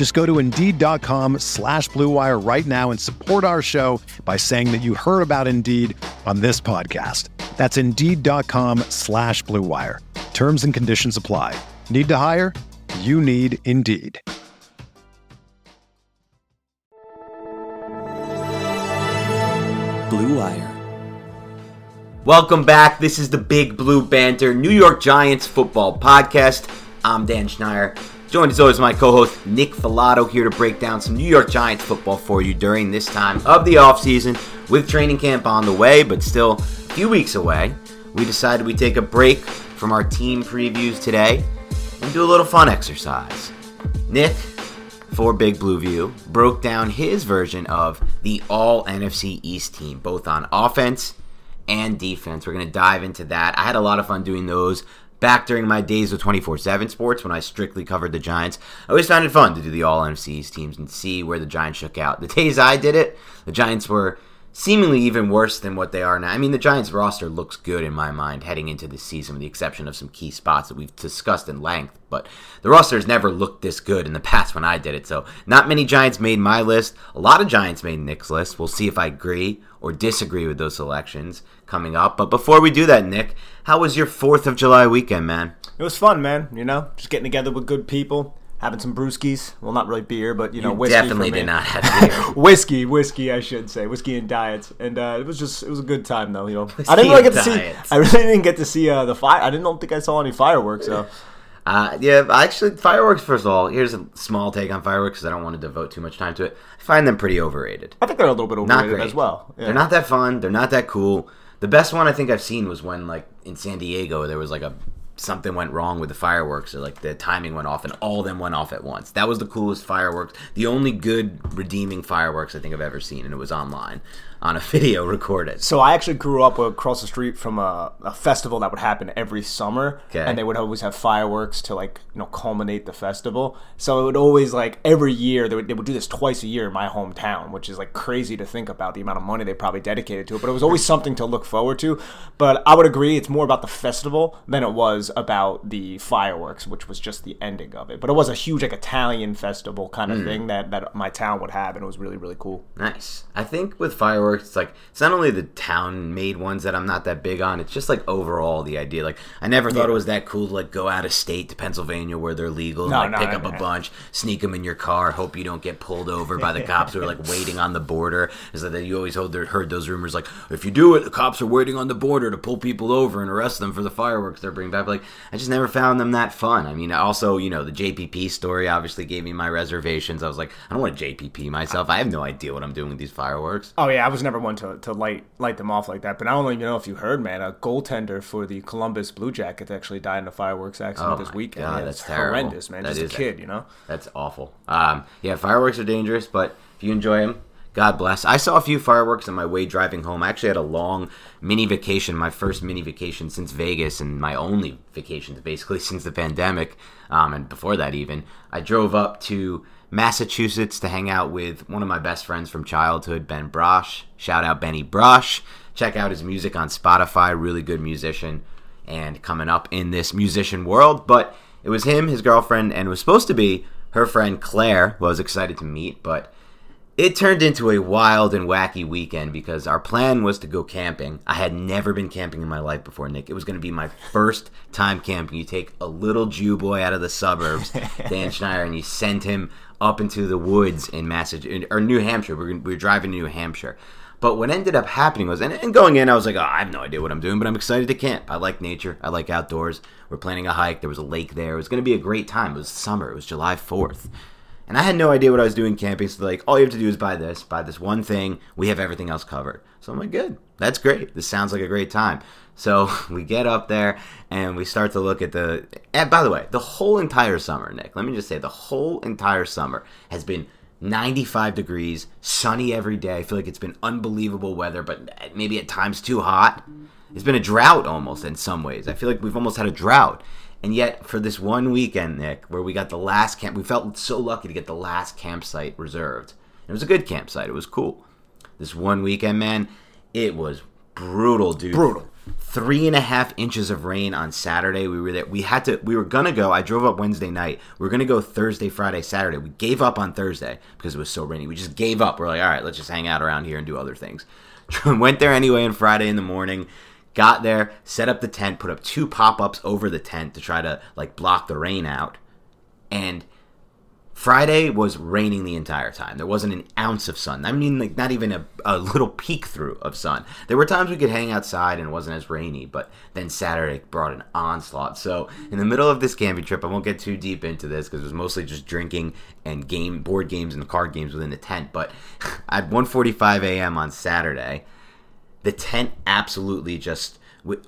Just go to Indeed.com slash BlueWire right now and support our show by saying that you heard about Indeed on this podcast. That's Indeed.com slash BlueWire. Terms and conditions apply. Need to hire? You need Indeed. Blue Wire. Welcome back. This is the Big Blue Banter New York Giants football podcast. I'm Dan Schneier. Joined as always my co-host Nick Falato here to break down some New York Giants football for you during this time of the offseason with training camp on the way, but still a few weeks away. We decided we take a break from our team previews today and do a little fun exercise. Nick, for Big Blue View, broke down his version of the all NFC East team, both on offense and defense. We're going to dive into that. I had a lot of fun doing those back during my days with 24 7 Sports when I strictly covered the Giants. I always found it fun to do the all NFC teams and see where the Giants shook out. The days I did it, the Giants were seemingly even worse than what they are now. I mean, the Giants roster looks good in my mind heading into this season, with the exception of some key spots that we've discussed in length. But the roster has never looked this good in the past when I did it. So, not many Giants made my list. A lot of Giants made Nick's list. We'll see if I agree or disagree with those selections coming up. But before we do that, Nick, how was your 4th of July weekend, man? It was fun, man. You know, just getting together with good people, having some brewskis. Well, not really beer, but you know, You whiskey. definitely did not have beer. whiskey, whiskey, I should say, whiskey and diets, and uh, it was just it was a good time though. You know, Whiskey I didn't really get to diets. see. I really didn't get to see uh, the fire. I didn't don't think I saw any fireworks. So Uh, yeah, actually, fireworks. First of all, here's a small take on fireworks because I don't want to devote too much time to it. I find them pretty overrated. I think they're a little bit overrated as well. Yeah. They're not that fun. They're not that cool. The best one I think I've seen was when, like, in San Diego, there was like a something went wrong with the fireworks, or like the timing went off, and all of them went off at once. That was the coolest fireworks. The only good redeeming fireworks I think I've ever seen, and it was online on a video recorded. So I actually grew up across the street from a, a festival that would happen every summer, Okay. and they would always have fireworks to like you know culminate the festival. So it would always like every year they would, they would do this twice a year in my hometown, which is like crazy to think about the amount of money they probably dedicated to it. But it was always something to look forward to. But I would agree, it's more about the festival than it was about the fireworks, which was just the ending of it. But it was a huge like Italian festival kind of mm. thing that that my town would have, and it was really really cool. Nice. I think with fireworks, it's like it's not only the town made ones that I'm not that big on. It's just like overall the idea. Like I never thought it was that cool to like go out of state to Pennsylvania where they're legal and No, like no, pick no, up a bunch, sneak them in your car, hope you don't get pulled over by the cops who are like waiting on the border. Is that you always heard, heard those rumors like if you do it, the cops are waiting on the border to pull people over and arrest them for the fireworks they're bringing back. But, Like I just never found them that fun. I mean, also you know the JPP story obviously gave me my reservations. I was like, I don't want to JPP myself. I have no idea what I'm doing with these fireworks. Oh yeah, I was never one to, to light light them off like that. But I don't even know if you heard, man. A goaltender for the Columbus Blue Jackets actually died in a fireworks accident Oh this weekend. God, yeah, that's horrendous, man. That Just a is- kid, you know. That's awful. Um, yeah, fireworks are dangerous, but if you enjoy them, God bless. I saw a few fireworks on my way driving home. I actually had a long mini vacation, my first mini vacation since Vegas, and my only vacation basically since the pandemic, um, and before that even. I drove up to Massachusetts to hang out with one of my best friends from childhood, Ben Brosh. Shout out Benny Brosh. Check out his music on Spotify. Really good musician and coming up in this musician world. But it was him, his girlfriend, and it was supposed to be her friend Claire, who I was excited to meet, but it turned into a wild and wacky weekend because our plan was to go camping. I had never been camping in my life before, Nick. It was going to be my first time camping. You take a little Jew boy out of the suburbs, Dan Schneider, and you send him up into the woods in Massachusetts or New Hampshire. We were, we were driving to New Hampshire. But what ended up happening was, and, and going in, I was like, oh, I have no idea what I'm doing, but I'm excited to camp. I like nature. I like outdoors. We're planning a hike. There was a lake there. It was going to be a great time. It was summer. It was July 4th. And I had no idea what I was doing camping. So like, all you have to do is buy this, buy this one thing. We have everything else covered. So I'm like, good. That's great. This sounds like a great time. So we get up there and we start to look at the. And by the way, the whole entire summer, Nick. Let me just say, the whole entire summer has been 95 degrees, sunny every day. I feel like it's been unbelievable weather, but maybe at times too hot. It's been a drought almost in some ways. I feel like we've almost had a drought. And yet, for this one weekend, Nick, where we got the last camp, we felt so lucky to get the last campsite reserved. It was a good campsite. It was cool. This one weekend, man, it was brutal, dude. Brutal. Three and a half inches of rain on Saturday. We were there. We had to. We were gonna go. I drove up Wednesday night. We are gonna go Thursday, Friday, Saturday. We gave up on Thursday because it was so rainy. We just gave up. We're like, all right, let's just hang out around here and do other things. Went there anyway on Friday in the morning got there, set up the tent, put up two pop-ups over the tent to try to like block the rain out. And Friday was raining the entire time. There wasn't an ounce of sun. I mean, like not even a, a little peek through of sun. There were times we could hang outside and it wasn't as rainy, but then Saturday brought an onslaught. So in the middle of this camping trip, I won't get too deep into this because it was mostly just drinking and game board games and card games within the tent. But at 1:45 a.m. on Saturday, the tent absolutely just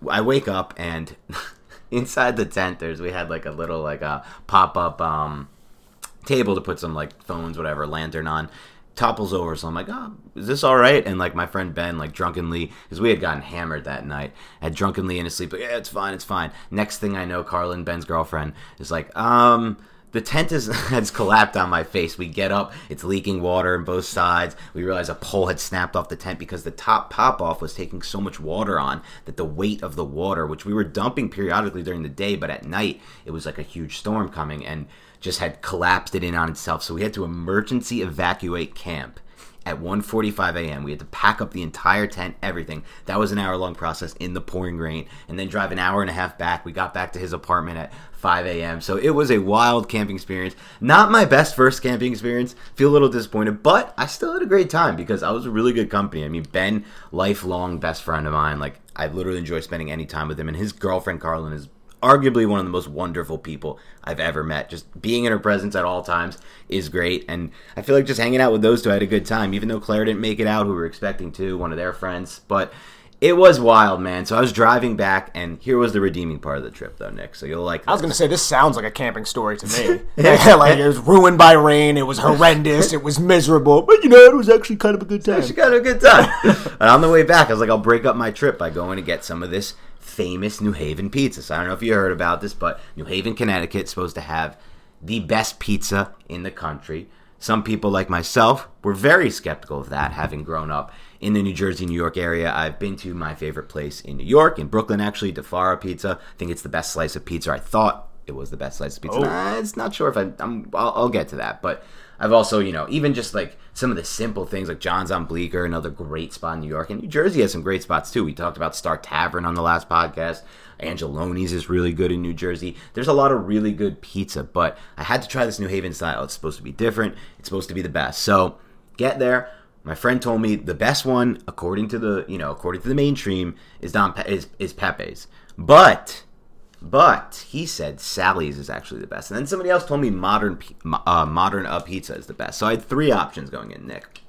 I wake up and inside the tent there's we had like a little like a pop-up um table to put some like phones whatever lantern on topples over. So i'm like oh is this all right? And like my friend ben like drunkenly because we had gotten hammered that night had drunkenly in his sleep like yeah it's fine it's fine. Next thing i know carlin ben's girlfriend is like um the tent is, has collapsed on my face. We get up, it's leaking water on both sides. We realize a pole had snapped off the tent because the top pop off was taking so much water on that the weight of the water, which we were dumping periodically during the day, but at night it was like a huge storm coming and just had collapsed it in on itself. So we had to emergency evacuate camp at 1:45 a.m. We had to pack up the entire tent, everything. That was an hour-long process in the pouring rain, and then drive an hour and a half back. We got back to his apartment at 5 a.m. So it was a wild camping experience. Not my best first camping experience. Feel a little disappointed, but I still had a great time because I was a really good company. I mean, Ben, lifelong best friend of mine. Like I literally enjoy spending any time with him, and his girlfriend Carlin is arguably one of the most wonderful people I've ever met. Just being in her presence at all times is great. And I feel like just hanging out with those two, I had a good time. Even though Claire didn't make it out, who we were expecting to, one of their friends. But it was wild, man. So I was driving back, and here was the redeeming part of the trip, though, Nick. So you'll like. This. I was gonna say this sounds like a camping story to me. like it was ruined by rain. It was horrendous. It was miserable, but you know it was actually kind of a good time. Actually, kind of a good time. and on the way back, I was like, I'll break up my trip by going to get some of this famous New Haven pizza. So I don't know if you heard about this, but New Haven, Connecticut, is supposed to have the best pizza in the country. Some people, like myself, were very skeptical of that, having grown up in the New Jersey, New York area. I've been to my favorite place in New York, in Brooklyn, actually, Di Fara Pizza. I think it's the best slice of pizza. I thought it was the best slice of pizza. Oh. Nah, it's not sure if I, I'm. I'll, I'll get to that, but I've also, you know, even just like some of the simple things like John's on Bleecker, another great spot in New York. And New Jersey has some great spots too. We talked about Star Tavern on the last podcast. Angeloni's is really good in New Jersey. There's a lot of really good pizza, but I had to try this New Haven style. It's supposed to be different. It's supposed to be the best. So get there. My friend told me the best one, according to the you know, according to the mainstream, is Don Pe- is, is Pepe's. But but he said Sally's is actually the best. And then somebody else told me modern uh, modern uh, pizza is the best. So I had three options going in, Nick.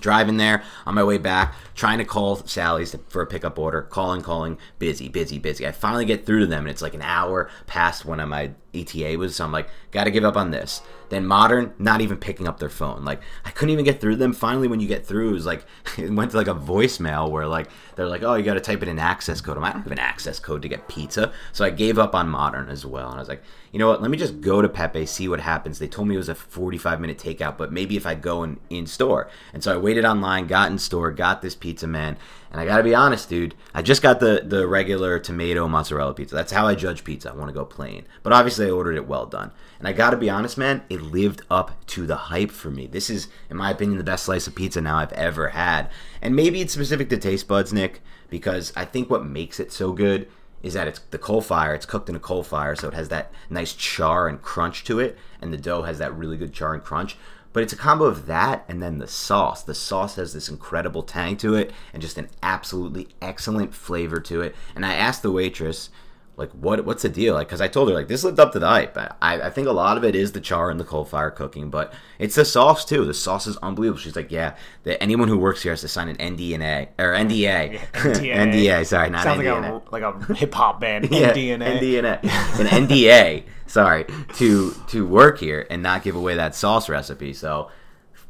Driving there on my way back, trying to call Sally's for a pickup order, calling, calling, busy, busy, busy. I finally get through to them, and it's like an hour past when my ETA was. So I'm like, got to give up on this. Then modern, not even picking up their phone. Like I couldn't even get through them. Finally, when you get through, it was like it went to like a voicemail where like they're like, oh, you got to type in an access code. I'm I don't have an access code to get pizza, so I gave up on modern as well. And I was like, you know what? Let me just go to Pepe, see what happens. They told me it was a 45 minute takeout, but maybe if I go in in store. And so I waited online, got in store, got this pizza man, and I got to be honest, dude. I just got the the regular tomato mozzarella pizza. That's how I judge pizza. I want to go plain, but obviously I ordered it well done. And I got to be honest, man, it lived up to the hype for me. This is, in my opinion, the best slice of pizza now I've ever had. And maybe it's specific to taste buds, Nick, because I think what makes it so good is that it's the coal fire. It's cooked in a coal fire, so it has that nice char and crunch to it, and the dough has that really good char and crunch. But it's a combo of that and then the sauce. The sauce has this incredible tang to it and just an absolutely excellent flavor to it. And I asked the waitress, like what what's the deal like because i told her like this lived up to the hype I, I think a lot of it is the char and the coal fire cooking but it's the sauce too the sauce is unbelievable she's like yeah that anyone who works here has to sign an ndna or nda Yeah, NDA. nda sorry not Sounds ndna like a like a hip hop band. yeah, NDNA. NDNA, an NDA. Sorry, to to work here and not give away that sauce recipe. So,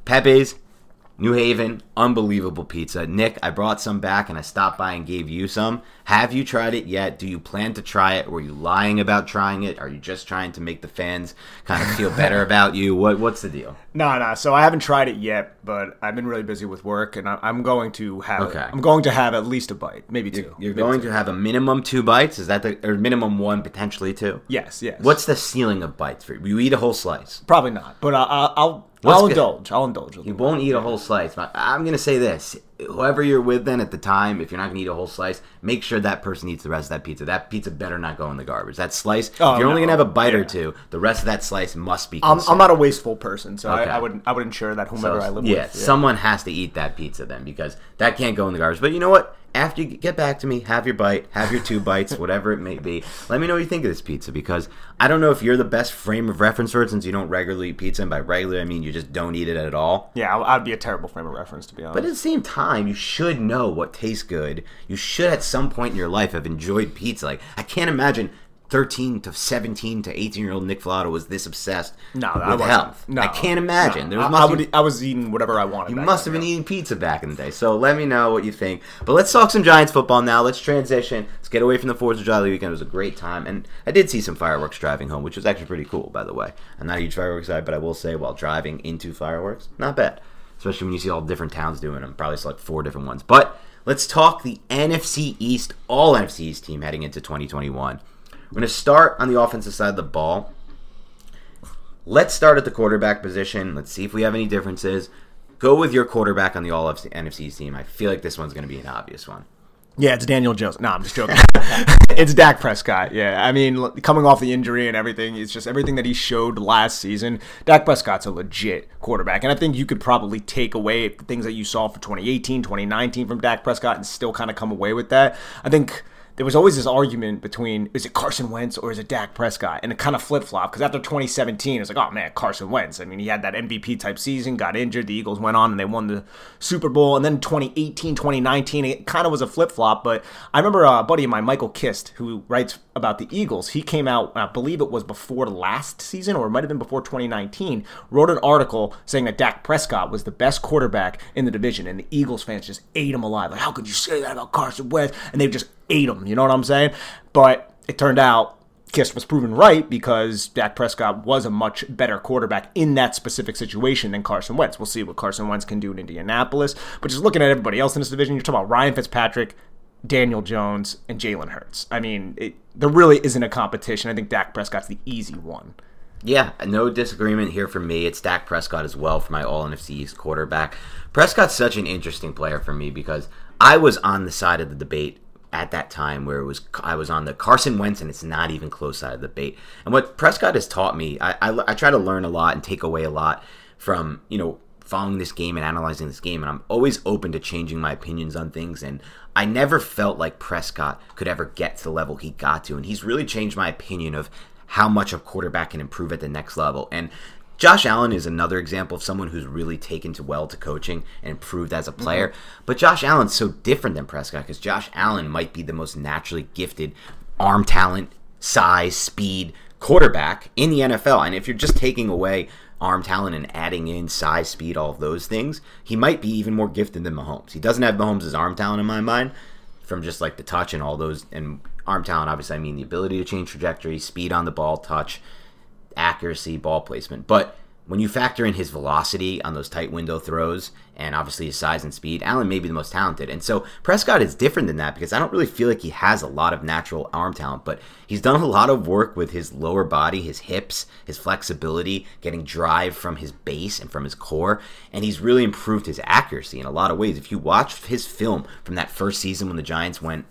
Pepe's, New Haven, unbelievable pizza. Nick, I brought some back and I stopped by and gave you some. Have you tried it yet? Do you plan to try it? Were you lying about trying it? Are you just trying to make the fans kind of feel better about you? What what's the deal? No, no. So I haven't tried it yet, but I've been really busy with work, and I- I'm going to have. Okay. I'm going to have at least a bite, maybe 2 You're Maybe going two. to have a minimum two bites. Is that the or minimum one potentially two? Yes, yes. What's the ceiling of bites for you? You eat a whole slice. probably not, but I, I, I'll What's I'll good? indulge. I'll indulge. You won't eat a whole slice. But I'm gonna say this: whoever you're with, then at the time, if you're not gonna eat a whole slice, make sure that person eats the rest of that pizza. That pizza better not go in the garbage. That slice, Oh, if you're only gonna have a bite or two, the rest of that slice must be. I'm. I'm not a wasteful person, so Okay. I, I would I would ensure that So, I live yeah, with. someone has to eat that pizza then because that can't go in the garbage. But you know what? After you get back to me, have your bite, have your two bites, whatever it may be. Let me know what you think of this pizza because I don't know if you're the best frame of reference for it since you don't regularly eat pizza, and by regular I mean you just don't eat it at all. Yeah, I'd be a terrible frame of reference to be honest. But at the same time, you should know what tastes good. You should, at some point in your life, have enjoyed pizza. Like, I can't imagine 13 to 17 to 18 year old Nick Falato was this obsessed no, I with wasn't. health. No, I can't imagine. No. There was I, I, would, I was eating whatever I wanted. you must have been eating pizza back in the day. So let me know what you think. But let's talk some Giants football now. Let's transition. Let's get away from the 4th of July weekend. It was a great time. And I did see some fireworks driving home, which was actually pretty cool, by the way. I'm not a huge fireworks guy, but I will say while driving into fireworks, not bad. Especially when you see all different towns doing them. Probably select four different ones. But let's talk the NFC East, all NFC East team heading into 2021. We're going to start on the offensive side of the ball. Let's start at the quarterback position. Let's see if we have any differences. Go with your quarterback on the All NFC team. I feel like this one's going to be an obvious one. Yeah, it's Daniel Jones. No, I'm just joking. it's Dak Prescott. Yeah, I mean, coming off the injury and everything, it's just everything that he showed last season. Dak Prescott's a legit quarterback, and I think you could probably take away the things that you saw for 2018, 2019 from Dak Prescott, and still kind of come away with that. I think there was always this argument between is it Carson Wentz or is it Dak Prescott, and it kind of flip flop because after 2017, it's like, oh man, Carson Wentz. I mean, he had that MVP type season, got injured, the Eagles went on and they won the Super Bowl, and then 2018, 2019, it kind of was a flip flop. But I remember a buddy of mine, Michael Kist, who writes about the Eagles, he came out, I believe it was before last season or it might have been before 2019, wrote an article saying that Dak Prescott was the best quarterback in the division, and the Eagles fans just ate him alive. Like, how could you say that about Carson Wentz? And they just ate him. You know what I'm saying? But it turned out Kist was proven right because Dak Prescott was a much better quarterback in that specific situation than Carson Wentz. We'll see what Carson Wentz can do in Indianapolis. But just looking at everybody else in this division, you're talking about Ryan Fitzpatrick, Daniel Jones, and Jalen Hurts. I mean, it, there really isn't a competition. I think Dak Prescott's the easy one. Yeah, no disagreement here for me. It's Dak Prescott as well for my All NFC East quarterback. Prescott's such an interesting player for me because I was on the side of the debate at that time where it was I was on the Carson Wentz and it's not even close side of the debate. And what Prescott has taught me, I, I, I try to learn a lot and take away a lot from you know following this game and analyzing this game, and I'm always open to changing my opinions on things. And I never felt like Prescott could ever get to the level he got to, and he's really changed my opinion of how much a quarterback can improve at the next level. And Josh Allen is another example of someone who's really taken to well to coaching and improved as a mm-hmm. player. But Josh Allen's so different than Prescott because Josh Allen might be the most naturally gifted arm talent, size, speed quarterback in the NFL. And if you're just taking away arm talent and adding in size, speed, all of those things, he might be even more gifted than Mahomes. He doesn't have Mahomes' arm talent in my mind from just like the touch and all those and arm talent obviously I mean the ability to change trajectory, speed on the ball, touch, accuracy, ball placement. But when you factor in his velocity on those tight window throws and obviously his size and speed, Allen may be the most talented. And so Prescott is different than that because I don't really feel like he has a lot of natural arm talent, but he's done a lot of work with his lower body, his hips, his flexibility, getting drive from his base and from his core, and he's really improved his accuracy in a lot of ways. If you watch his film from that first season when the Giants went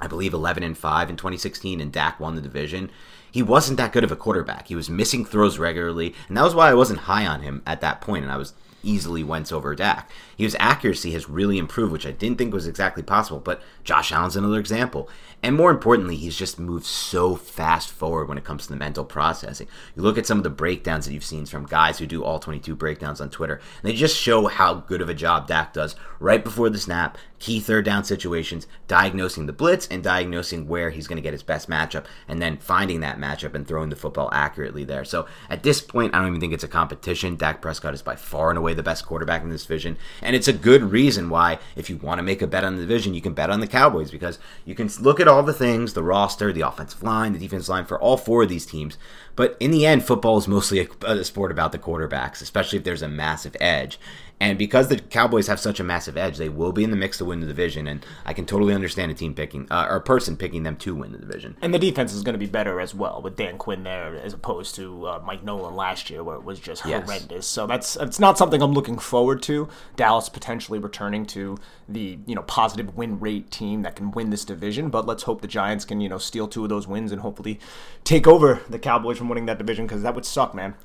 I believe 11 and 5 in 2016 and Dak won the division. He wasn't that good of a quarterback. He was missing throws regularly, and that was why I wasn't high on him at that point, and I was easily Wentz over Dak. His accuracy has really improved, which I didn't think was exactly possible, but Josh Allen's another example. And more importantly, he's just moved so fast forward when it comes to the mental processing. You look at some of the breakdowns that you've seen from guys who do all 22 breakdowns on Twitter, and they just show how good of a job Dak does right before the snap, key third down situations, diagnosing the blitz and diagnosing where he's going to get his best matchup, and then finding that matchup and throwing the football accurately there. So at this point, I don't even think it's a competition. Dak Prescott is by far and away the best quarterback in this division, and it's a good reason why, if you want to make a bet on the division, you can bet on the Cowboys because you can look at all the things the roster, the offensive line, the defensive line for all four of these teams. But in the end, football is mostly a, a sport about the quarterbacks, especially if there's a massive edge. And because the Cowboys have such a massive edge, they will be in the mix to win the division. And I can totally understand a team picking uh, or a person picking them to win the division. And the defense is going to be better as well with Dan Quinn there, as opposed to uh, Mike Nolan last year, where it was just Yes. horrendous. So that's it's not something I'm looking forward to. Dallas potentially returning to the you know positive win rate team that can win this division. But let's hope the Giants can you know steal two of those wins and hopefully take over the Cowboys from winning that division because that would suck, man.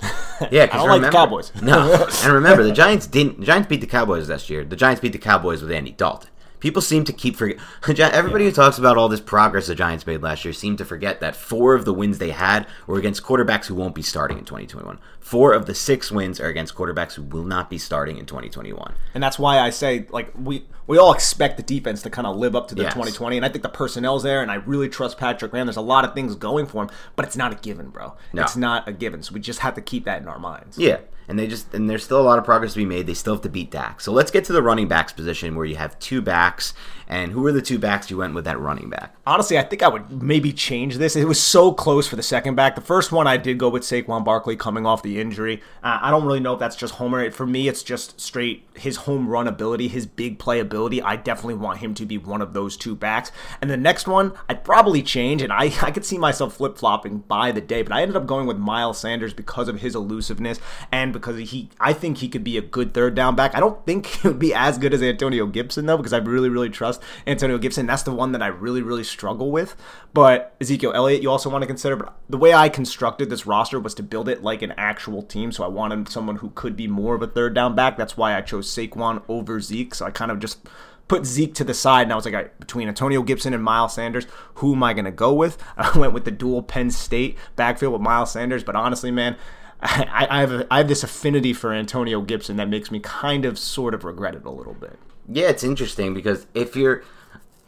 Yeah, I don't like the Cowboys. no, and remember the Giants didn't. The Giants beat the Cowboys last year. The Giants beat the Cowboys with Andy Dalton. People seem to keep forget. Everybody who talks about all this progress the Giants made last year seem to forget that four of the wins they had were against quarterbacks who won't be starting in 2021. Four of the six wins are against quarterbacks who will not be starting in 2021. And that's why I say like we we all expect the defense to kind of live up to the Yes. 2020, and I think the personnel's there, and I really trust Patrick Graham. There's a lot of things going for him, but it's not a given, bro. No. It's not a given. So we just have to keep that in our minds. Yeah, and they just and there's still a lot of progress to be made. They still have to beat Dak. So let's get to the running backs position where you have two backs. And who were the two backs you went with that running back? Honestly, I think I would maybe change this. It was so close for the second back. The first one I did go with Saquon Barkley coming off the injury. Uh, I don't really know if that's just homer. For me, it's just straight his home run ability, his big play ability. I definitely want him to be one of those two backs. And the next one, I'd probably change, and I, I could see myself flip flopping by the day, but I ended up going with Miles Sanders because of his elusiveness and because he, I think he could be a good third down back. I don't think he would be as good as Antonio Gibson though, because I really, really trust Antonio Gibson. That's the one that I really, really struggle with. But Ezekiel Elliott, you also want to consider. But the way I constructed this roster was to build it like an actual team. So I wanted someone who could be more of a third down back. That's why I chose Saquon over Zeke. So I kind of just put Zeke to the side, and I was like, between Antonio Gibson and Miles Sanders, who am I going to go with? I went with the dual Penn State backfield with Miles Sanders, but honestly, man, I, I have a, I have this affinity for Antonio Gibson that makes me kind of sort of regret it a little bit. Yeah, it's interesting because if you're,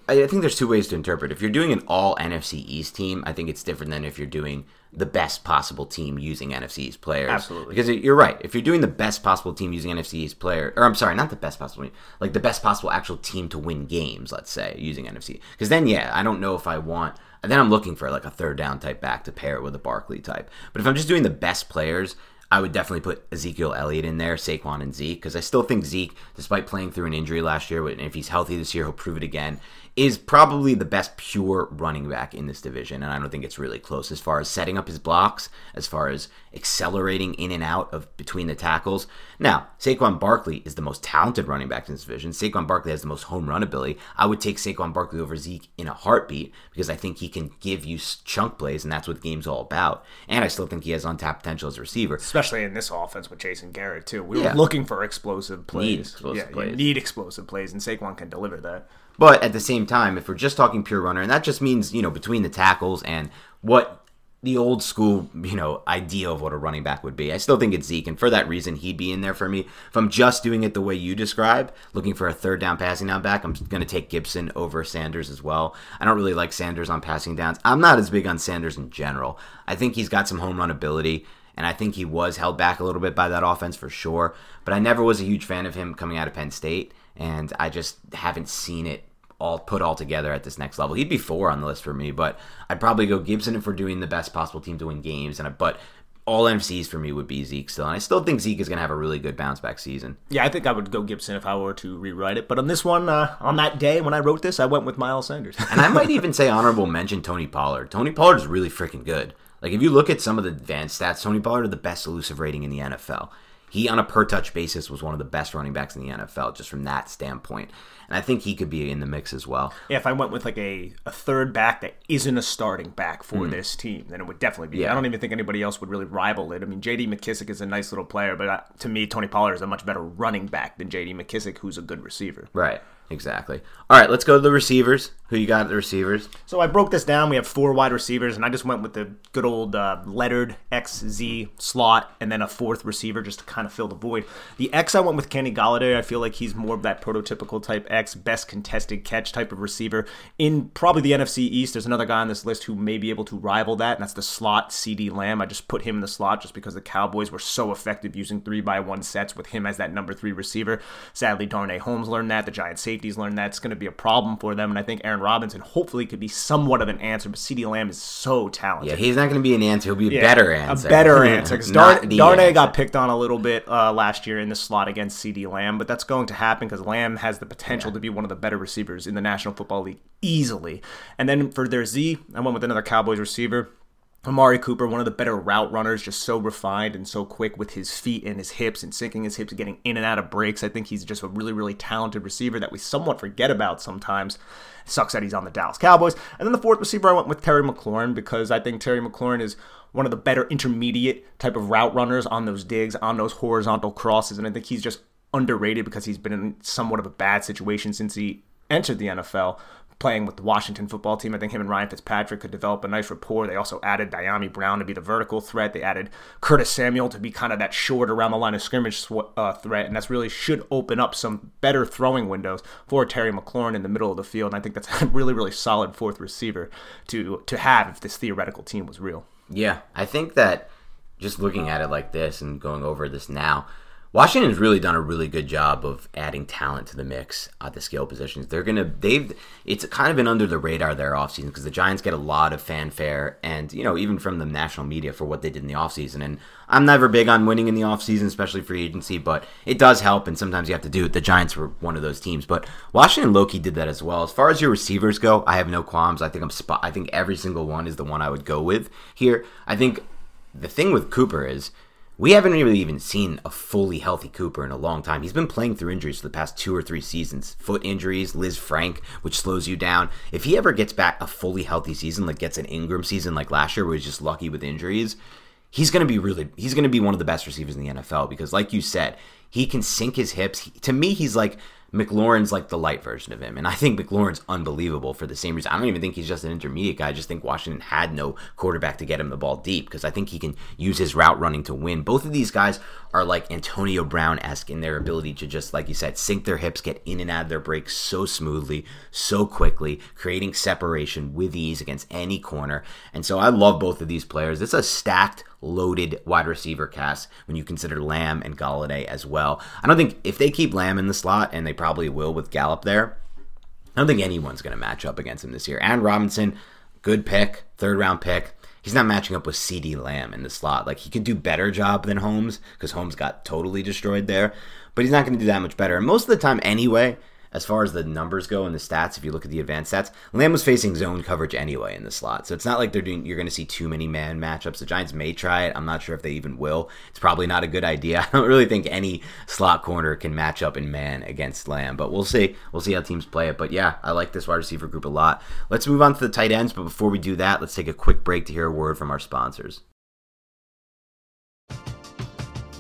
I think there's two ways to interpret. If you're doing an all NFC East team, I think it's different than if you're doing the best possible team using NFC East players. Absolutely. Because you're right. If you're doing the best possible team using NFC East player, or I'm sorry, not the best possible, team, like the best possible actual team to win games, let's say, using NFC. Because then, yeah, I don't know if I want. Then I'm looking for like a third down type back to pair with a Barkley type. But if I'm just doing the best players, I would definitely put Ezekiel Elliott in there, Saquon and Zeke, because I still think Zeke, despite playing through an injury last year, and if he's healthy this year, he'll prove it again, is probably the best pure running back in this division. And I don't think it's really close as far as setting up his blocks, as far as accelerating in and out of between the tackles. Now, Saquon Barkley is the most talented running back in this division. Saquon Barkley has the most home run ability. I would take Saquon Barkley over Zeke in a heartbeat because I think he can give you chunk plays, and that's what the game's all about. And I still think he has untapped potential as a receiver. especially in this offense with Jason Garrett too. We Yeah. were looking for explosive plays. explosive yeah, plays. you need explosive plays, and Saquon can deliver that. But at the same time, if we're just talking pure runner, and that just means, you know, between the tackles and what the old school, you know, idea of what a running back would be, I still think it's Zeke. And for that reason, he'd be in there for me. If I'm just doing it the way you describe, looking for a third down passing down back, I'm going to take Gibson over Sanders as well. I don't really like Sanders on passing downs. I'm not as big on Sanders in general. I think he's got some home run ability. And I think he was held back a little bit by that offense for sure. But I never was a huge fan of him coming out of Penn State. And I just haven't seen it all put all together at this next level. He'd be four on the list for me, but I'd probably go Gibson if we're doing the best possible team to win games. And I, but all MCs for me would be Zeke still, and I still think Zeke is going to have a really good bounce back season. Yeah, I think I would go Gibson if I were to rewrite it. But on this one, uh, on that day when I wrote this, I went with Miles Sanders. And I might even say honorable mention Tony Pollard. Tony Pollard is really freaking good. Like if you look at some of the advanced stats, Tony Pollard had the best elusive rating in the NFL. He on a per touch basis was one of the best running backs in the NFL just from that standpoint. and I think he could be in the mix as well. Yeah, if I went with like a, a third back that isn't a starting back for mm. this team, then it would definitely be. Yeah. I don't even think anybody else would really rival it. I mean, J.D. McKissick is a nice little player, but uh, to me, Tony Pollard is a much better running back than J.D. McKissick, who's a good receiver. Right. Exactly. All right, let's go to the receivers. Who you got at the receivers? So I broke this down. We have four wide receivers, and I just went with the good old uh, lettered XZ slot, and then a fourth receiver just to kind of fill the void. The X I went with Kenny Golladay. I feel like he's more of that prototypical type X, best contested catch type of receiver. In probably the NFC East, there's another guy on this list who may be able to rival that, and that's the slot CeeDee Lamb. I just put him in the slot just because the Cowboys were so effective using three by one sets with him as that number three receiver. Sadly, Darnay Holmes learned that. The Giant safeties learned that. It's going to be a problem for them, and I think Aaron Robinson hopefully could be somewhat of an answer. But CeeDee Lamb is so talented. Yeah, he's not going to be an answer. He'll be a yeah, better answer. A better answer. Because Dar- Darnay got picked on a little bit uh, last year in the slot against CeeDee Lamb, but that's going to happen because Lamb has the potential yeah. to be one of the better receivers in the National Football League easily. And then for their Z, I went with another Cowboys receiver. Amari Cooper, one of the better route runners, just so refined and so quick with his feet and his hips and sinking his hips, getting in and out of breaks. I think he's just a really, really talented receiver that we somewhat forget about sometimes. It sucks that he's on the Dallas Cowboys. And then the fourth receiver, I went with Terry McLaurin because I think Terry McLaurin is one of the better intermediate type of route runners on those digs, on those horizontal crosses. And I think he's just underrated because he's been in somewhat of a bad situation since he entered the NFL playing with the Washington football team. I think him and Ryan Fitzpatrick could develop a nice rapport. They also added Dyami Brown to be the vertical threat. They added Curtis Samuel to be kind of that short around the line of scrimmage sw- uh, threat, and that's really should open up some better throwing windows for Terry McLaurin in the middle of the field. And I think that's a really, really solid fourth receiver to to have if this theoretical team was real. Yeah, I think that just looking at it like this and going over this now, Washington's really done a really good job of adding talent to the mix at the skill positions. They're gonna they've it's kind of been under the radar their offseason because the Giants get a lot of fanfare and you know even from the national media for what they did in the offseason. And I'm never big on winning in the offseason, especially free agency, but it does help and sometimes you have to do it. The Giants were one of those teams, but Washington Loki did that as well. As far as your receivers go, I have no qualms. I think I'm spot I think every single one is the one I would go with here. I think the thing with Cooper is we haven't really even seen a fully healthy Cooper in a long time. He's been playing through injuries for the past two or three seasons. Foot injuries, Lisfranc, which slows you down. If he ever gets back a fully healthy season, like gets an Ingram season like last year, where he's just lucky with injuries, he's going to be really, he's going to be one of the best receivers in the NFL because, like you said, he can sink his hips. He, to me, he's like McLaurin's like the light version of him. And I think McLaurin's unbelievable for the same reason. I don't even think he's just an intermediate guy. I just think Washington had no quarterback to get him the ball deep because I think he can use his route running to win. Both of these guys are like Antonio Brown esque in their ability to just, like you said, sink their hips, get in and out of their breaks so smoothly, so quickly, creating separation with ease against any corner. And so I love both of these players. It's a stacked loaded wide receiver cast when you consider Lamb and Golladay as well. I don't think if they keep Lamb in the slot, and they probably will with Gallup there, I don't think anyone's going to match up against him this year. And Robinson, good pick, third round pick. He's not matching up with CeeDee Lamb in the slot. Like he could do better job than Holmes because Holmes got totally destroyed there, but he's not going to do that much better. And most of the time, anyway, as far as the numbers go and the stats, if you look at the advanced stats, Lamb was facing zone coverage anyway in the slot. So it's not like they're doing you're going to see too many man matchups. The Giants may try it. I'm not sure if they even will. It's probably not a good idea. I don't really think any slot corner can match up in man against Lamb, but we'll see. We'll see how teams play it. But yeah, I like this wide receiver group a lot. Let's move on to the tight ends, but before we do that, let's take a quick break to hear a word from our sponsors.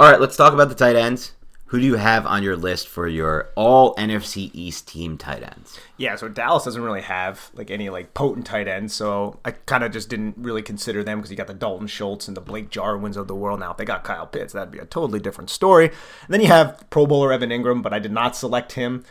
All right, let's talk about the tight ends. Who do you have on your list for your all NFC East team tight ends? Yeah, so Dallas doesn't really have like any like potent tight ends, so I kind of just didn't really consider them because you got the Dalton Schultz and the Blake Jarwins of the world. Now, if they got Kyle Pitts, that'd be a totally different story. And then you have Pro Bowler Evan Engram, but I did not select him.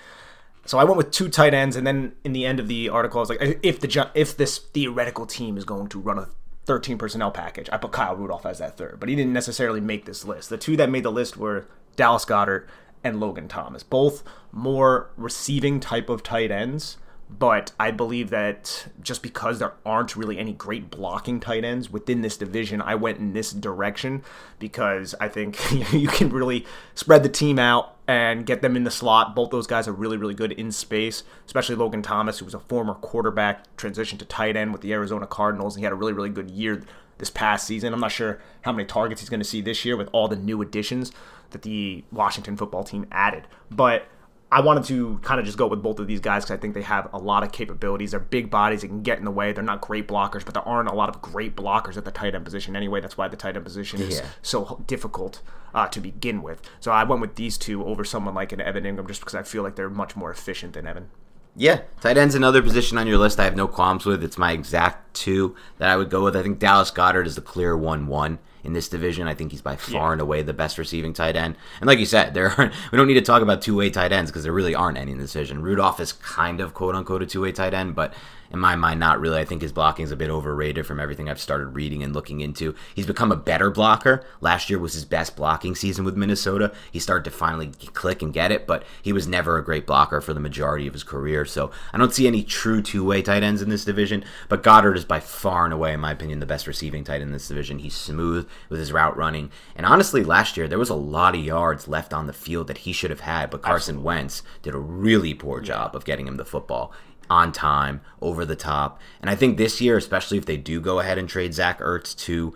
So I went with two tight ends, and then in the end of the article, I was like, if the if this theoretical team is going to run a 13 personnel package. I put Kyle Rudolph as that third, but he didn't necessarily make this list. The two that made the list were Dallas Goedert and Logan Thomas, both more receiving type of tight ends. But I believe that just because there aren't really any great blocking tight ends within this division, I went in this direction because I think you can really spread the team out and get them in the slot. Both those guys are really, really good in space, especially Logan Thomas, who was a former quarterback, transitioned to tight end with the Arizona Cardinals, and he had a really, really good year this past season. I'm not sure how many targets he's going to see this year with all the new additions that the Washington football team added. But I wanted to kind of just go with both of these guys because I think they have a lot of capabilities. They're big bodies; they can get in the way. They're not great blockers, but there aren't a lot of great blockers at the tight end position anyway. That's why the tight end position is Yeah. so difficult uh, to begin with. So I went with these two over someone like an Evan Engram just because I feel like they're much more efficient than Evan. Yeah, tight end's another position on your list I have no qualms with. It's my exact two that I would go with. I think Dallas Goedert is the clear 1 1 in this division. I think he's by far Yeah. and away the best receiving tight end. And like you said, there aren't, we don't need to talk about two way tight ends because there really aren't any in this division. Rudolph is kind of quote unquote a two way tight end, but in my mind, not really. I think his blocking is a bit overrated from everything I've started reading and looking into. He's become a better blocker. Last year was his best blocking season with Minnesota. He started to finally click and get it, but he was never a great blocker for the majority of his career. So I don't see any true two way tight ends in this division. But Goedert is by far and away, in my opinion, the best receiving tight end in this division. He's smooth with his route running. And honestly, last year there was a lot of yards left on the field that he should have had, but Carson Wentz did a really poor job of getting him the football on time, over the top. And I think this year, especially if they do go ahead and trade Zach Ertz to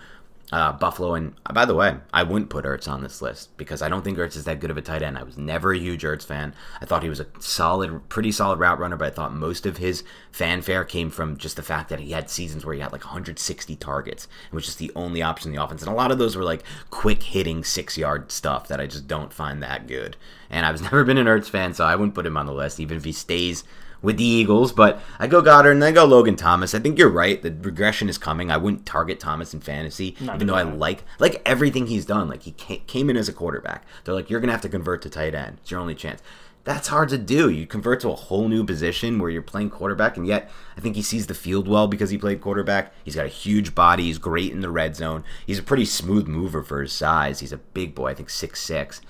uh, Buffalo, and uh, by the way, I wouldn't put Ertz on this list because I don't think Ertz is that good of a tight end. I was never a huge Ertz fan. I thought he was a solid, pretty solid route runner, but I thought most of his fanfare came from just the fact that he had seasons where he had like 160 targets which is the only option in the offense. And a lot of those were like quick hitting six yard stuff that I just don't find that good. And I've never been an Ertz fan, so I wouldn't put him on the list, even if he stays with the Eagles, but I go Goedert and then I go Logan Thomas. I think you're right. The regression is coming. I wouldn't target Thomas in fantasy, even though I like like everything he's done. Like he came in as a quarterback. They're like, you're gonna have to convert to tight end. It's your only chance. That's hard to do. You convert to a whole new position where you're playing quarterback, and yet I think he sees the field well because he played quarterback. He's got a huge body. He's great in the red zone. He's a pretty smooth mover for his size. He's a big boy. I think six six.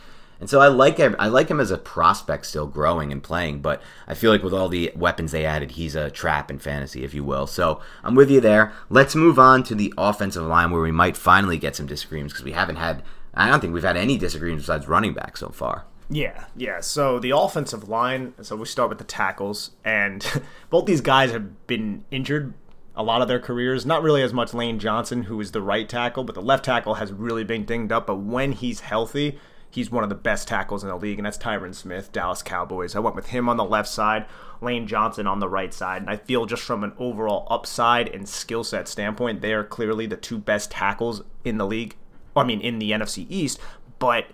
And so I like. I like him as a prospect, still growing and playing. But I feel like with all the weapons they added, he's a trap in fantasy, if you will. So I'm with you there. Let's move on to the offensive line, where we might finally get some disagreements because we haven't had. I don't think we've had any disagreements besides running back so far. Yeah, yeah. So the offensive line. So we start with the tackles, and both these guys have been injured a lot of their careers. Not really as much Lane Johnson, who is the right tackle, but the left tackle has really been dinged up. But when he's healthy, he's one of the best tackles in the league, and that's Tyron Smith, Dallas Cowboys. I went with him on the left side, Lane Johnson on the right side, and I feel just from an overall upside and skill set standpoint, they are clearly the two best tackles in the league. I mean, in the NFC East, but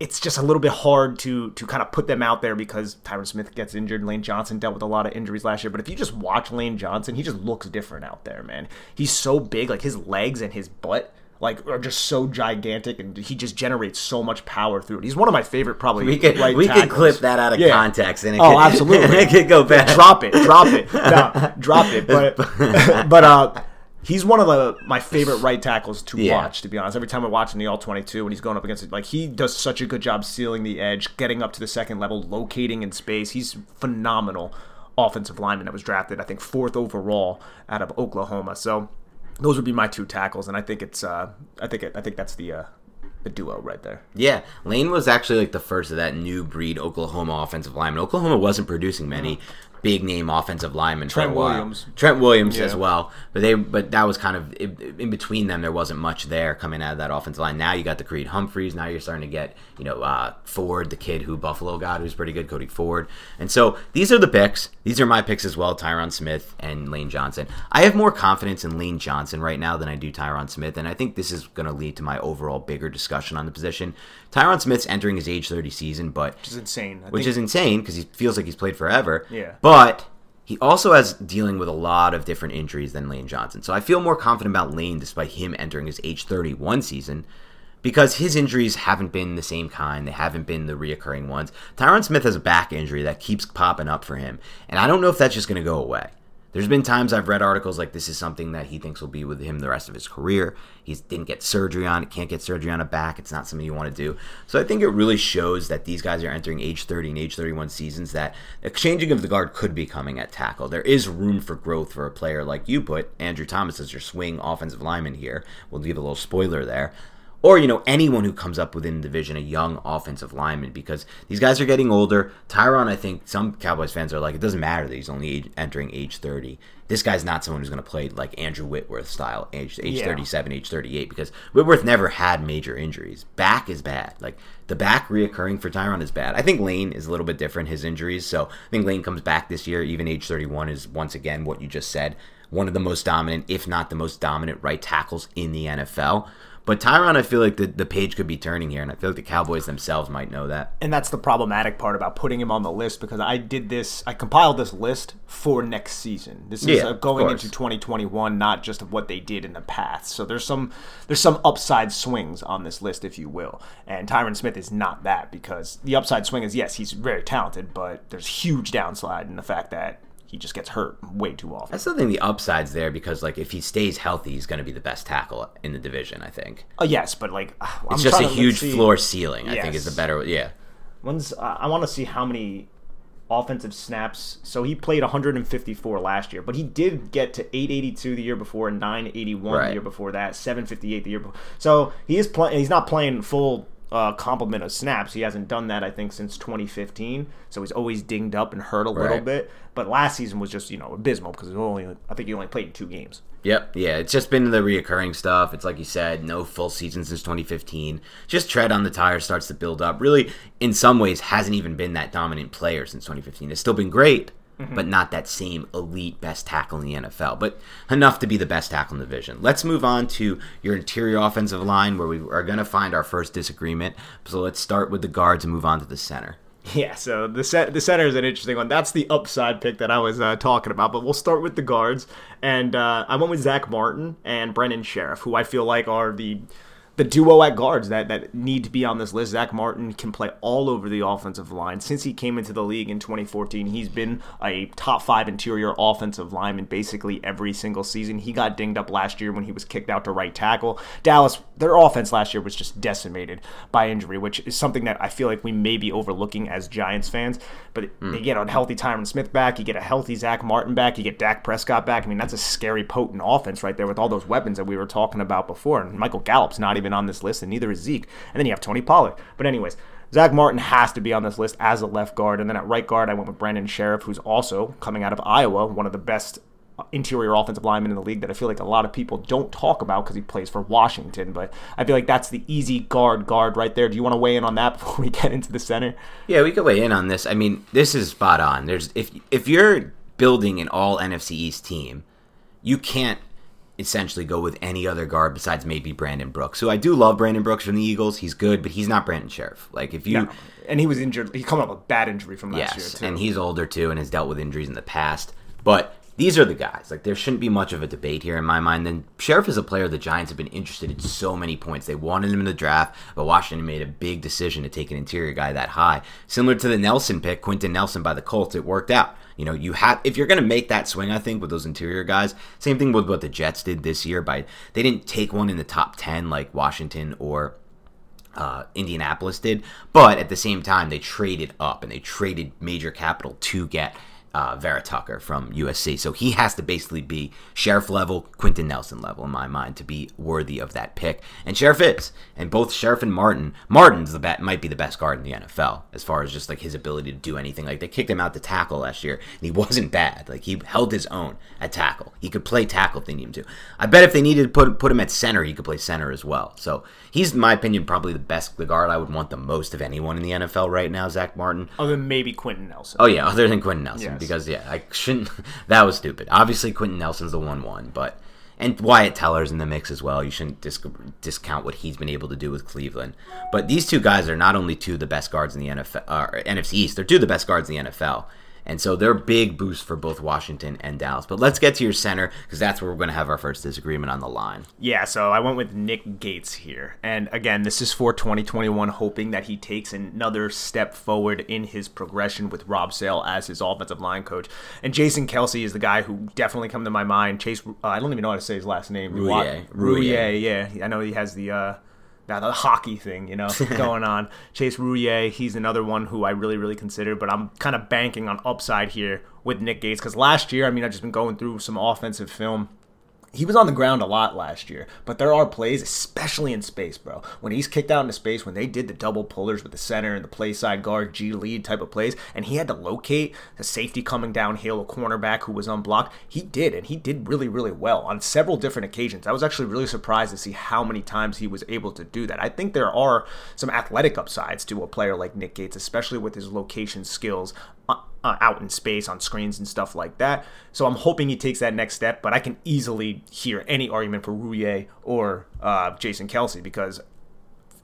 it's just a little bit hard to to kind of put them out there because Tyron Smith gets injured. Lane Johnson dealt with a lot of injuries last year. But if you just watch Lane Johnson, he just looks different out there, man. He's so big, like his legs and his butt. Like are just so gigantic, and he just generates so much power through it. He's one of my favorite, probably. We could right we could clip that out of Yeah. context and it oh, could, absolutely, it could go back. Drop it, drop it, no, drop it. But but uh, he's one of the my favorite right tackles to Yeah. watch. To be honest, every time I watch in the all twenty two when he's going up against it, like he does such a good job sealing the edge, getting up to the second level, locating in space. He's phenomenal offensive lineman that was drafted, I think, fourth overall out of Oklahoma. So those would be my two tackles, and I think it's uh, I think it, I think that's the uh, the duo right there. Yeah, Lane was actually like the first of that new breed Oklahoma offensive lineman. Oklahoma wasn't producing many big name offensive linemen. Trent for a while. Williams. Trent Williams Yeah. as well, but they but that was kind of in in between them. There wasn't much there coming out of that offensive line. Now you got the Creed Humphreys. Now you're starting to get you know uh, Ford, the kid who Buffalo got, who's pretty good, Cody Ford. And so these are the picks. These are my picks as well: Tyron Smith and Lane Johnson. I have more confidence in Lane Johnson right now than I do Tyron Smith, and I think this is going to lead to my overall bigger discussion on the position. Tyron Smith's entering his age 30 season, but Which is insane. I which think- is insane because he feels like he's played forever. Yeah. But he also has dealing with a lot of different injuries than Lane Johnson. So I feel more confident about Lane despite him entering his age 31 season because his injuries haven't been the same kind. They haven't been the reoccurring ones. Tyron Smith has a back injury that keeps popping up for him. And I don't know if that's just going to go away. There's been times I've read articles like this is something that he thinks will be with him the rest of his career. He didn't get surgery on it, can't get surgery on a back. It's not something you want to do. So I think it really shows that these guys are entering age 30 and age 31 seasons that a changing of the guard could be coming at tackle. There is room for growth for a player like you put Andrew Thomas as your swing offensive lineman here. We'll give a little spoiler there or you know anyone who comes up within the division, a young offensive lineman, because these guys are getting older. Tyron, I think some Cowboys fans are like, it doesn't matter that he's only age, entering age thirty. This guy's not someone who's going to play like Andrew Whitworth style, age age Yeah. thirty seven, age thirty eight, because Whitworth never had major injuries. Back is bad. Like the back reoccurring for Tyron is bad. I think Lane is a little bit different his injuries, so I think Lane comes back this year. Even age thirty one is once again what you just said, one of the most dominant, if not the most dominant, right tackles in the NFL. But Tyron, I feel like the, the page could be turning here, and I feel like the Cowboys themselves might know that. and that's the problematic part about putting him on the list because I did this, I compiled this list for next season. This is Yeah, uh, going into 2021, not just of what they did in the past. So there's some there's some upside swings on this list, if you will. And Tyron Smith is not that because the upside swing is yes, he's very talented, but there's huge downside in the fact that he just gets hurt way too often. That's the thing. the upside's there because, like, if he stays healthy, he's going to be the best tackle in the division. I think Oh yes, but like I'm it's just a to- huge floor ceiling. I think is the better. Yeah, When's uh, I want to see how many offensive snaps. So he played 154 last year, but he did get to 882 the year before, and 981 Right. the year before that, 758 the year before. So he is playing. He's not playing full. Uh, complement of snaps. He hasn't done that, I think, since 2015. So he's always dinged up and hurt a little bit. But last season was just you know abysmal because only I think he only played in two games. Yep, yeah, it's just been the reoccurring stuff. It's like you said, no full season since 2015. Just tread on the tire starts to build up. Really, in some ways, hasn't even been that dominant player since 2015. It's still been great, but not that same elite best tackle in the NFL. But enough to be the best tackle in the division. Let's move on to your interior offensive line, where we are going to find our first disagreement. So let's start with the guards and move on to the center. Yeah, so the set the center is an interesting one. That's the upside pick that I was uh, talking about. But we'll start with the guards, and uh, I went with Zack Martin and Brandon Scherff, who I feel like are the the duo at guards that, that need to be on this list. Zack Martin can play all over the offensive line. Since he came into the league in 2014, he's been a top five interior offensive lineman basically every single season. He got dinged up last year when he was kicked out to right tackle. Dallas, their offense last year was just decimated by injury, which is something that I feel like we may be overlooking as Giants fans. But hmm. they get a healthy Tyron Smith back, you get a healthy Zack Martin back, you get Dak Prescott back. I mean, that's a scary, potent offense right there with all those weapons that we were talking about before. And Michael Gallup's not even on this list, and neither is Zeke. And then you have Tony Pollard. But anyways, Zack Martin has to be on this list as a left guard. And then at right guard, I went with Brandon Scherff, who's also coming out of Iowa, one of the best interior offensive lineman in the league that I feel like a lot of people don't talk about because he plays for Washington. But I feel like that's the easy guard guard right there. Do you want to weigh in on that before we get into the center? Yeah, we could weigh in on this. I mean, this is spot on. There's if if you're building an all NFC East team, you can't essentially go with any other guard besides maybe Brandon Brooks. So I do love Brandon Brooks from the Eagles. He's good, but he's not Brandon Scherff. Like if you No. And he was injured. He come up with a bad injury from last yes, year too. and he's older too and has dealt with injuries in the past. But these are the guys. Like there shouldn't be much of a debate here in my mind. Then Scherff is a player the Giants have been interested in so many points. They wanted him in the draft, but Washington made a big decision to take an interior guy that high. Similar to the Nelson pick, Quenton Nelson by the Colts, it worked out. You know, you have if you're going to make that swing, I think with those interior guys. Same thing with what the Jets did this year. By they didn't take one in the top ten like Washington or uh, Indianapolis did, but at the same time they traded up and they traded major capital to get uh, Vera Tucker from USC. So he has to basically be Scherff level, Quenton Nelson level in my mind to be worthy of that pick. And Scherff is, and both Scherff and Martin. Martin's the bet might be the best guard in the NFL as far as just like his ability to do anything. Like they kicked him out to tackle last year, and he wasn't bad. Like he held his own at tackle. He could play tackle if they needed him to. I bet if they needed to put put him at center, he could play center as well. So he's, in my opinion, probably the best the guard I would want the most of anyone in the NFL right now. Zack Martin. Other than maybe Quenton Nelson. Oh yeah, other than Quenton Nelson, Yes. because yeah, I shouldn't. That was stupid. Obviously, Quenton Nelson's the one-one, but and Wyatt Teller's in the mix as well. You shouldn't dis- discount what he's been able to do with Cleveland. But these two guys are not only two of the best guards in the NFL, uh, NFC East. They're two of the best guards in the NFL. And so they're big boosts for both Washington and Dallas. But let's get to your center because that's where we're going to have our first disagreement on the line. Yeah, so I went with Nick Gates here. And again, this is for 2021, hoping that he takes another step forward in his progression with Rob Sale as his offensive line coach. And Jason Kelce is the guy who definitely come to my mind. Chase, uh, I don't even know how to say his last name. Roullier. Roullier, yeah. I know he has the. Uh, now the hockey thing, you know, going on. Chase Roullier, he's another one who I really, really consider, but I'm kind of banking on upside here with Nick Gates because last year, I mean, I've just been going through some offensive film he was on the ground a lot last year, but there are plays, especially in space, bro. When he's kicked out into space, when they did the double pullers with the center and the play side guard, G lead type of plays, and he had to locate the safety coming downhill, a cornerback who was unblocked, he did, and he did really, really well on several different occasions. I was actually really surprised to see how many times he was able to do that. I think there are some athletic upsides to a player like Nick Gates, especially with his location skills uh, uh, out in space on screens and stuff like that. So I'm hoping he takes that next step, but I can easily hear any argument for Roullier or uh, Jason Kelce because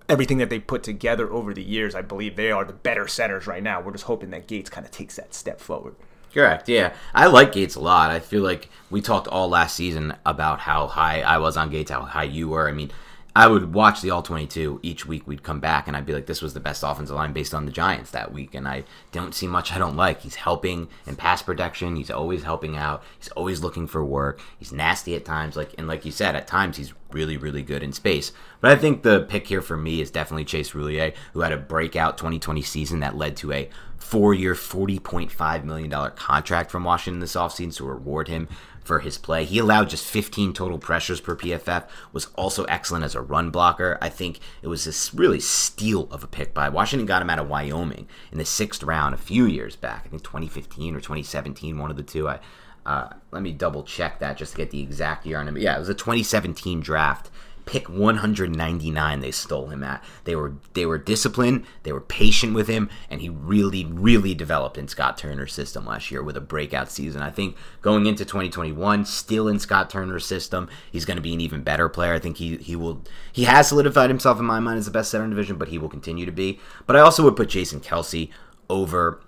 everything that they put together over the years, I believe they are the better centers right now. We're just hoping that Gates kind of takes that step forward. Correct. Yeah, I like Gates a lot. I feel like we talked all last season about how high I was on Gates, how high you were. I mean, I would watch the All 22 each week. We'd come back and I'd be like, this was the best offensive line based on the Giants that week. And I don't see much I don't like. He's helping in pass protection. He's always helping out. He's always looking for work. He's nasty at times. Like and like you said, at times he's really really good in space. But I think the pick here for me is definitely Chase Roullier, who had a breakout 2020 season that led to a four-year, $40.5 million contract from Washington this offseason to reward him for his play. He allowed just 15 total pressures per PFF, was also excellent as a run blocker. I think it was this really steal of a pick by Washington got him out of Wyoming in the sixth round a few years back. I think 2015 or 2017, one of the two. I uh, let me double check that just to get the exact year on him. Yeah, it was a 2017 draft pick 199 they stole him at. They were they were disciplined they were patient with him and he really really developed in scott turner's system last year with a breakout season. I think going into 2021 still in scott turner's system he's going to be an even better player. I think he he will he has solidified himself in my mind as the best center in division but he will continue to be. But i also would put jason kelce over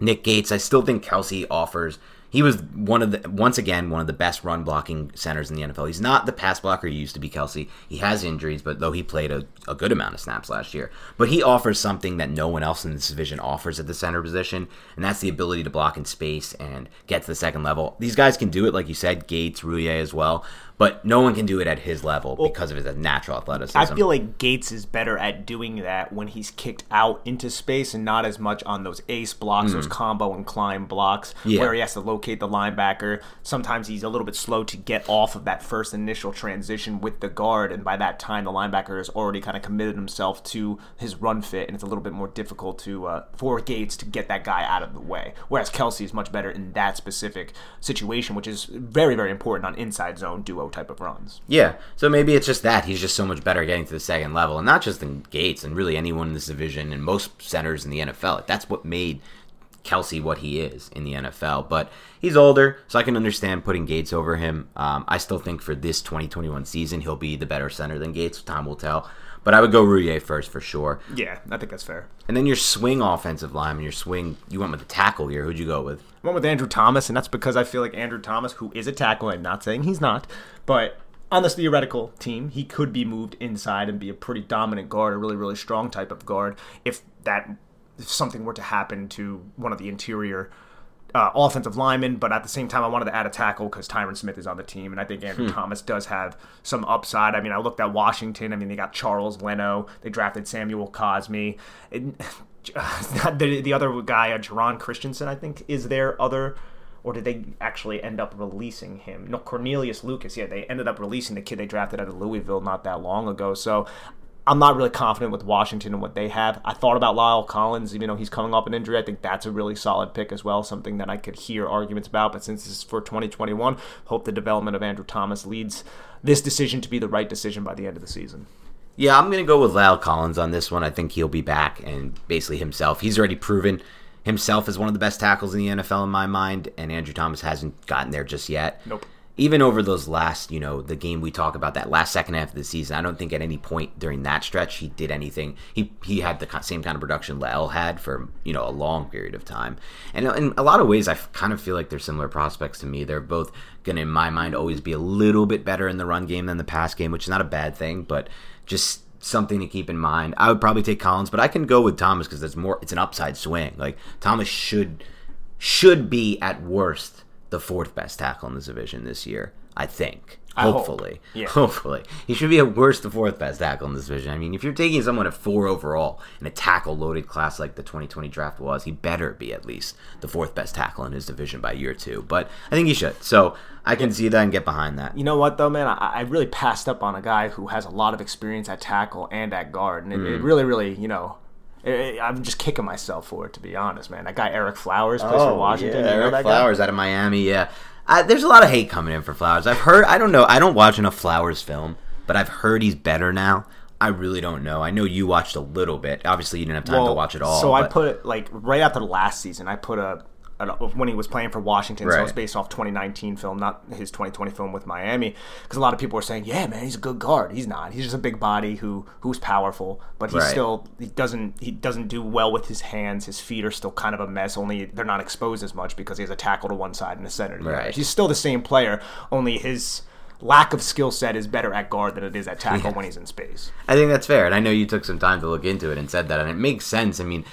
Nick Gates, I still think Kelce offers. He was one of the once again one of the best run blocking centers in the NFL. He's not the pass blocker he used to be. Kelce. He has injuries, but though he played a, a good amount of snaps last year, but he offers something that no one else in this division offers at the center position, and that's the ability to block in space and get to the second level. These guys can do it, like you said, Gates, Roullier as well, but no one can do it at his level because of his natural athleticism. I feel like Gates is better at doing that when he's kicked out into space and not as much on those ace blocks, those combo and climb blocks, Yeah. where he has to locate the linebacker. Sometimes he's a little bit slow to get off of that first initial transition with the guard, and by that time the linebacker has already kind of committed himself to his run fit, and it's a little bit more difficult to uh, for Gates to get that guy out of the way. Whereas Kelce is much better in that specific situation, which is very very important on inside zone duo type of runs. Yeah, so maybe it's just that he's just so much better getting to the second level, and not just in Gates and really anyone in this division and most centers in the NFL. That's what made Kelce what he is in the NFL. But he's older, so I can understand putting Gates over him. Um, I still think for this 2021 season, he'll be the better center than Gates. Time will tell. But I would go Roullier first for sure. Yeah, I think that's fair. And then your swing offensive lineman, your swing, you went with the tackle here. Who'd you go with? I went with Andrew Thomas, and that's because I feel like Andrew Thomas, who is a tackle, I'm not saying he's not, but on this theoretical team, he could be moved inside and be a pretty dominant guard, a really, really strong type of guard, if that if something were to happen to one of the interior uh, offensive lineman, but at the same time, I wanted to add a tackle because Tyron Smith is on the team, and I think Andrew hmm. Thomas does have some upside. I mean, I looked at Washington. I mean, they got Charles Leno. They drafted Samuel Cosmi. It, the, the other guy, uh, Geron Christian, I think, is their other or did they actually end up releasing him? No, Cornelius Lucas. Yeah, they ended up releasing the kid they drafted out of Louisville not that long ago. So I'm not really confident with Washington and what they have. I thought about La'el Collins, even though he's coming off an injury. I think that's a really solid pick as well, something that I could hear arguments about. But since this is for 2021, hope the development of Andrew Thomas leads this decision to be the right decision by the end of the season. Yeah, I'm going to go with La'el Collins on this one. I think he'll be back and basically himself. He's already proven himself as one of the best tackles in the NFL in my mind, and Andrew Thomas hasn't gotten there just yet. Nope even over those last, you know, the game we talk about that last second half of the season, I don't think at any point during that stretch he did anything. He he had the same kind of production La'el had for you know a long period of time, and in a lot of ways, I kind of feel like they're similar prospects to me. They're both gonna, in my mind, always be a little bit better in the run game than the pass game, which is not a bad thing, but just something to keep in mind. I would probably take Collins, but I can go with Thomas because it's more it's an upside swing. Like Thomas should should be at worst the fourth best tackle in this division this year. I think. I hopefully, hope. yeah. hopefully, he should be at worst the fourth best tackle in this division. I mean, if you're taking someone at four overall in a tackle loaded class like the 2020 draft was, he better be at least the fourth best tackle in his division by year two. But I think he should. So I can see that and get behind that. You know what though, man? I, I really passed up on a guy who has a lot of experience at tackle and at guard, and it, mm. it really, really, you know I'm just kicking myself for it, to be honest, man. That guy Ereck Flowers plays oh, for Washington. Yeah, Ereck Flowers guy? out of Miami. Yeah, I, there's a lot of hate coming in for Flowers. I've heard. I don't know. I don't watch enough Flowers film, but I've heard he's better now. I really don't know. I know you watched a little bit. Obviously, you didn't have time well, to watch it all. So but... I put like right after the last season, I put a when he was playing for Washington. Right. So it's based off 2019 film, not his 2020 film with Miami. Because a lot of people were saying, "Yeah, man, he's a good guard." He's not. He's just a big body who who's powerful, but he right. still he doesn't he doesn't do well with his hands. His feet are still kind of a mess. Only they're not exposed as much because he has a tackle to one side and a center. Right. He's still the same player. Only his lack of skill set is better at guard than it is at tackle yeah. when he's in space. I think that's fair, and I know you took some time to look into it and said that, and it makes sense. I mean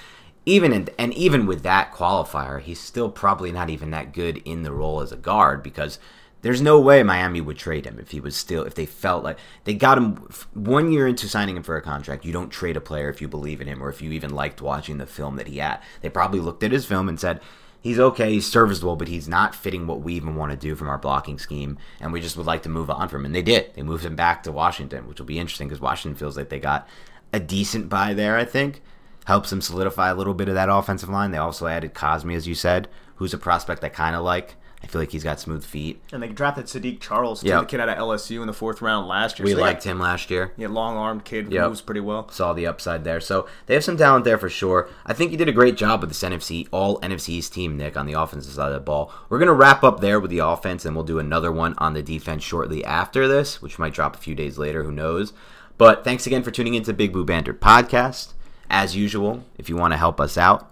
even in, and even with that qualifier, he's still probably not even that good in the role as a guard because there's no way Miami would trade him if he was still if they felt like they got him one year into signing him for a contract. You don't trade a player if you believe in him or if you even liked watching the film that he had. They probably looked at his film and said, "He's okay, he's serviceable, but he's not fitting what we even want to do from our blocking scheme, and we just would like to move on from him." And they did. They moved him back to Washington, which will be interesting because Washington feels like they got a decent buy there. I think helps them solidify a little bit of that offensive line. They also added Cosmi, as you said, who's a prospect I kind of like. I feel like he's got smooth feet. And they drafted Saahdiq Charles, yep. the kid out of LSU in the fourth round last year. We so liked got, him last year. Yeah, long armed kid yep. moves pretty well. Saw the upside there. So they have some talent there for sure. I think you did a great job with this NFC, all NFC's team, Nick, on the offensive side of the ball. We're going to wrap up there with the offense, and we'll do another one on the defense shortly after this, which might drop a few days later. Who knows? But thanks again for tuning into Big Blue Banter podcast. As usual, if you want to help us out,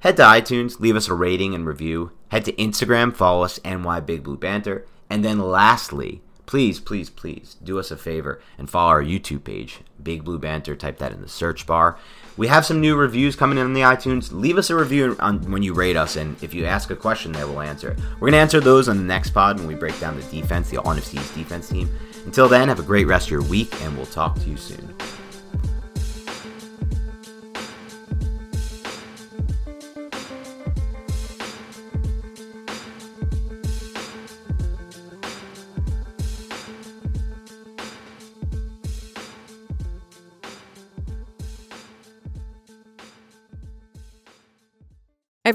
head to iTunes, leave us a rating and review. Head to Instagram, follow us NY Big Blue Banter. And then lastly, please, please, please do us a favor and follow our YouTube page, Big Blue Banter. Type that in the search bar. We have some new reviews coming in on the iTunes. Leave us a review on when you rate us, and if you ask a question, there we'll answer it. We're gonna answer those on the next pod when we break down the defense, the NFC's defense team. Until then, have a great rest of your week, and we'll talk to you soon.